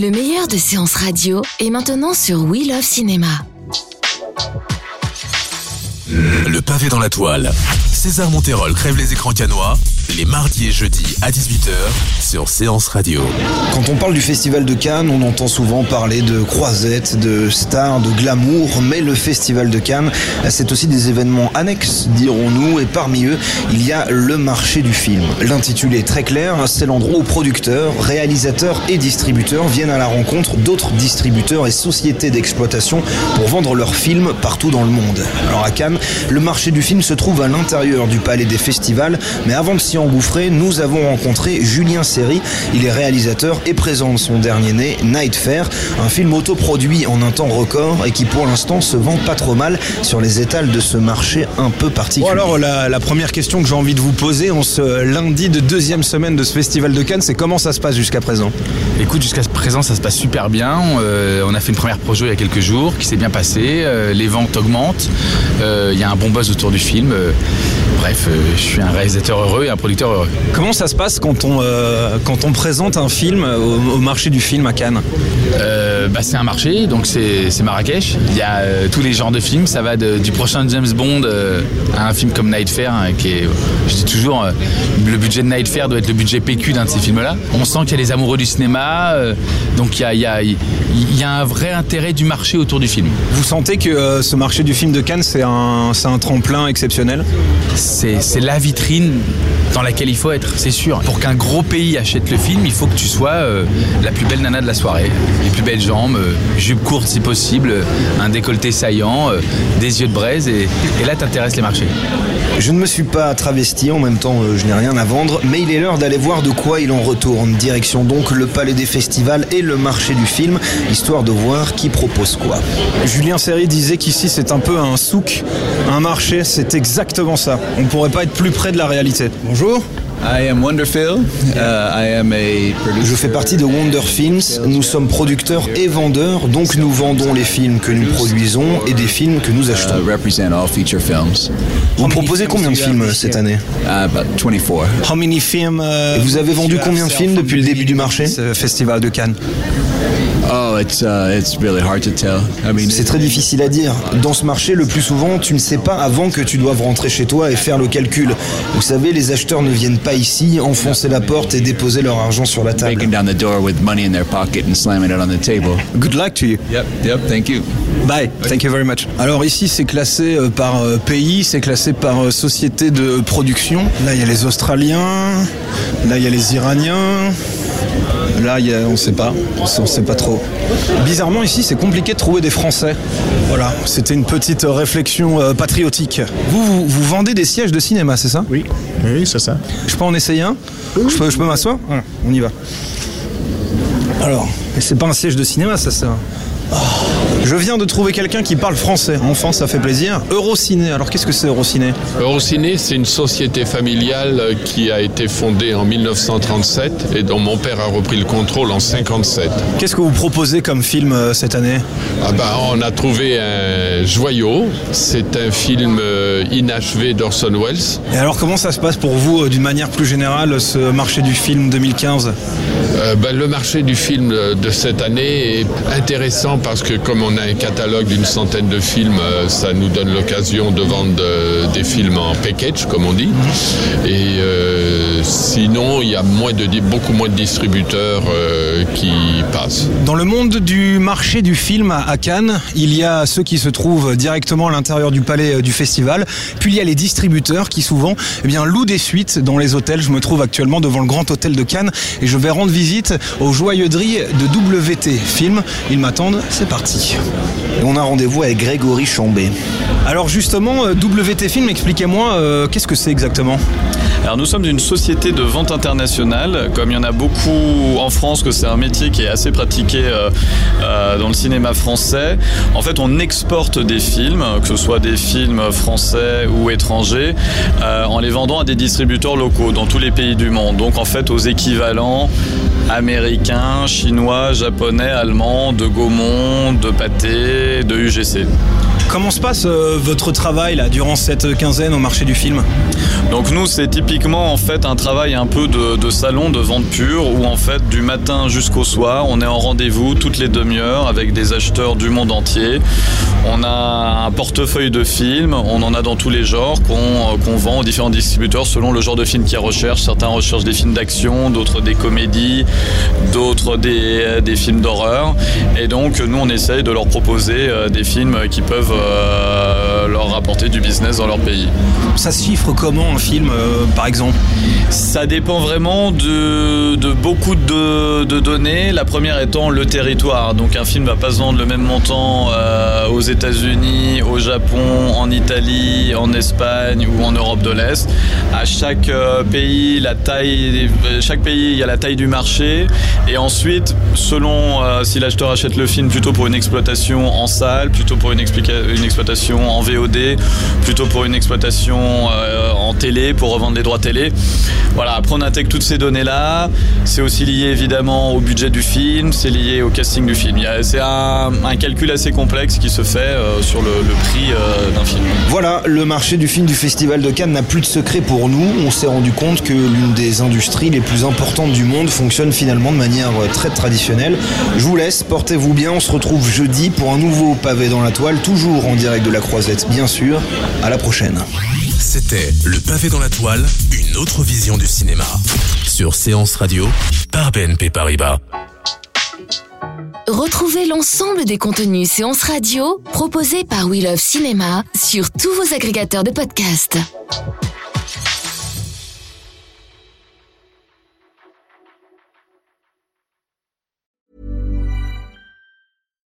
Le meilleur de séances radio est maintenant sur We Love Cinéma. Le pavé dans la toile. César Monterol crève les écrans canois les mardis et jeudis à 18h sur Séance Radio. Quand on parle du Festival de Cannes, on entend souvent parler de croisettes, de stars, de glamour, mais le Festival de Cannes, c'est aussi des événements annexes, dirons-nous, et parmi eux, il y a le marché du film. L'intitulé est très clair, c'est l'endroit où producteurs, réalisateurs et distributeurs viennent à la rencontre d'autres distributeurs et sociétés d'exploitation pour vendre leurs films partout dans le monde. Alors à Cannes, le marché du film se trouve à l'intérieur du palais des festivals, mais avant de s'y engouffrer, nous avons rencontré Julien Serry. Il est réalisateur et présente son dernier né, Night Fair, un film autoproduit en un temps record et qui pour l'instant se vend pas trop mal sur les étals de ce marché un peu particulier. Bon alors la, la première question que j'ai envie de vous poser en ce lundi de deuxième semaine de ce festival de Cannes, c'est comment ça se passe jusqu'à présent? Écoute, jusqu'à présent, ça se passe super bien. Euh, on a fait une première projet il y a quelques jours qui s'est bien passée. Euh, les ventes augmentent. Euh, Il y a un bon buzz autour du film. Bref, euh, je suis un réalisateur heureux et un producteur heureux. Comment ça se passe quand on, euh, quand on présente un film au, au marché du film à Cannes Euh, bah, c'est un marché, donc c'est Marrakech. Il y a euh, tous les genres de films. Ça va de- du prochain James Bond à un film comme Night Fair, hein, qui est, je dis toujours, le budget de Night Fair doit être le budget PQ d'un de ces films-là. On sent qu'il y a les amoureux du cinéma, donc il y a, il y, a, il y a un vrai intérêt du marché autour du film. Vous sentez que ce marché du film de Cannes, c'est un, c'est un tremplin exceptionnel? C'est la vitrine dans laquelle il faut être, c'est sûr. Pour qu'un gros pays achète le film, il faut que tu sois euh, la plus belle nana de la soirée. Les plus belles jambes, euh, jupe courte si possible, euh, un décolleté saillant, des yeux de braise, et là t'intéresses les marchés. Je ne me suis pas travesti, en même temps euh, je n'ai rien à vendre, mais il est l'heure d'aller voir de quoi il en retourne. Direction donc le palais des festivals et le marché du film, histoire de voir qui propose quoi. Julien Serry disait qu'ici c'est un peu un souk, un marché, c'est exactement ça. On pourrait pas être plus près de la réalité. Bonjour. I am Wonderphil. Uh, I am a producer. Je fais partie de Wonder Films, nous sommes producteurs et vendeurs, donc nous vendons les films que nous produisons et des films que nous achetons. Uh. Vous proposez combien de films cette année? Uh, about 24. How many films Et vous avez vendu combien de films depuis le début du marché? Ce festival de Cannes. Oh, it's uh, it's really hard to tell. I mean, C'est très difficile à dire. Dans ce marché, le plus souvent, tu ne sais pas avant que tu doives rentrer chez toi et faire le calcul. Vous savez, les acheteurs ne viennent pas ici, enfoncer la porte et déposer leur argent sur la table. breaking down the door with money in their pocket and slamming it on the table. Good luck to you. Yep, yep. Thank you. Bye. Thank you very much. Alors ici, c'est classé euh, par euh, pays, c'est classé par euh, société de production. Là, il y a les Australiens. Là, il y a les Iraniens. Là, il y a, on sait pas, on sait pas trop. Bizarrement, ici, c'est compliqué de trouver des Français. Voilà, c'était une petite euh, réflexion euh, patriotique. Vous, vous, vous vendez des sièges de cinéma, c'est ça? Oui, oui, c'est ça. Je peux en essayer un? Je peux, je peux m'asseoir? Voilà, On y va. Alors, c'est pas un siège de cinéma, ça, c'est un... Oh. Je viens de trouver quelqu'un qui parle français. Enfin, ça fait plaisir. Eurociné. Alors, qu'est-ce que c'est Eurociné? Eurociné, c'est une société familiale qui a été fondée en 1937 et dont mon père a repris le contrôle en 57. Qu'est-ce que vous proposez comme film euh, cette année? Ah bah, on a trouvé un joyau. C'est un film euh, inachevé d'Orson Welles. Et alors, comment ça se passe pour vous, euh, d'une manière plus générale, ce marché du film 2015 Euh, bah, le marché du film de cette année est intéressant parce que comme on a un catalogue d'une centaine de films, euh, ça nous donne l'occasion de vendre euh, des films en package, comme on dit. Et euh, Sinon, il y a moins de, beaucoup moins de distributeurs euh, qui passent. Dans le monde du marché du film à Cannes, il y a ceux qui se trouvent directement à l'intérieur du palais du festival, puis il y a les distributeurs qui souvent eh bien, louent des suites dans les hôtels. Je me trouve actuellement devant le Grand Hôtel de Cannes et je vais rendre visite aux joyeuderies de WT Film. Ils m'attendent, c'est parti. Et on a rendez-vous avec Grégory Chambé. Alors justement, euh, WT Film, expliquez-moi, euh, qu'est-ce que c'est exactement? Alors nous sommes une société de vente internationale, comme il y en a beaucoup en France, que c'est un métier qui est assez pratiqué euh, dans le cinéma français. En fait, on exporte des films, que ce soit des films français ou étrangers, en les vendant à des distributeurs locaux dans tous les pays du monde. Donc en fait, aux équivalents américains, chinois, japonais, allemands, de Gaumont, de Pathé, de UGC. Comment se passe euh, votre travail durant cette quinzaine au marché du film? Donc nous c'est typiquement en fait un travail un peu de, salon de vente pure où en fait du matin jusqu'au soir on est en rendez-vous toutes les demi-heures avec des acheteurs du monde entier. On a un portefeuille de films, on en a dans tous les genres qu'on vend aux différents distributeurs selon le genre de film qu'ils recherchent. Certains recherchent des films d'action, d'autres des comédies, d'autres des, des films d'horreur. Et donc nous on essaye de leur proposer euh, des films qui peuvent euh, leur rapporter du business dans leur pays. Ça se chiffre comment un film, euh, par exemple? Ça dépend vraiment de, beaucoup de, données. La première étant le territoire. Donc un film va pas se vendre le même montant euh, aux États-Unis, au Japon, en Italie, en Espagne ou en Europe de l'Est. À chaque pays, la taille, chaque pays, il y a la taille du marché. Et ensuite, selon si l'acheteur achète le film plutôt pour une exploitation en salle, plutôt pour une, une exploitation en VOD, plutôt pour une exploitation euh, en télé, pour revendre des droits télé. Voilà, après on intègre toutes ces données-là. C'est aussi lié évidemment au budget du film, c'est lié au casting du film. C'est un, calcul assez complexe qui se fait euh, sur le, prix euh, d'un film. Voilà, le marché du film du Festival de Cannes n'a plus de secret pour nous. On s'est rendu compte que l'une des industries les plus importantes du monde fonctionne finalement de manière très traditionnelle. Je vous laisse, portez-vous bien, on se retrouve jeudi pour un nouveau pavé dans la toile, toujours en direct de la Croisette, bien sûr. À la prochaine. C'était Le pavé dans la toile, une autre vision du cinéma. Sur Séance Radio, par BNP Paribas. Retrouvez l'ensemble des contenus Séance Radio proposés par We Love Cinéma sur tous vos agrégateurs de podcasts.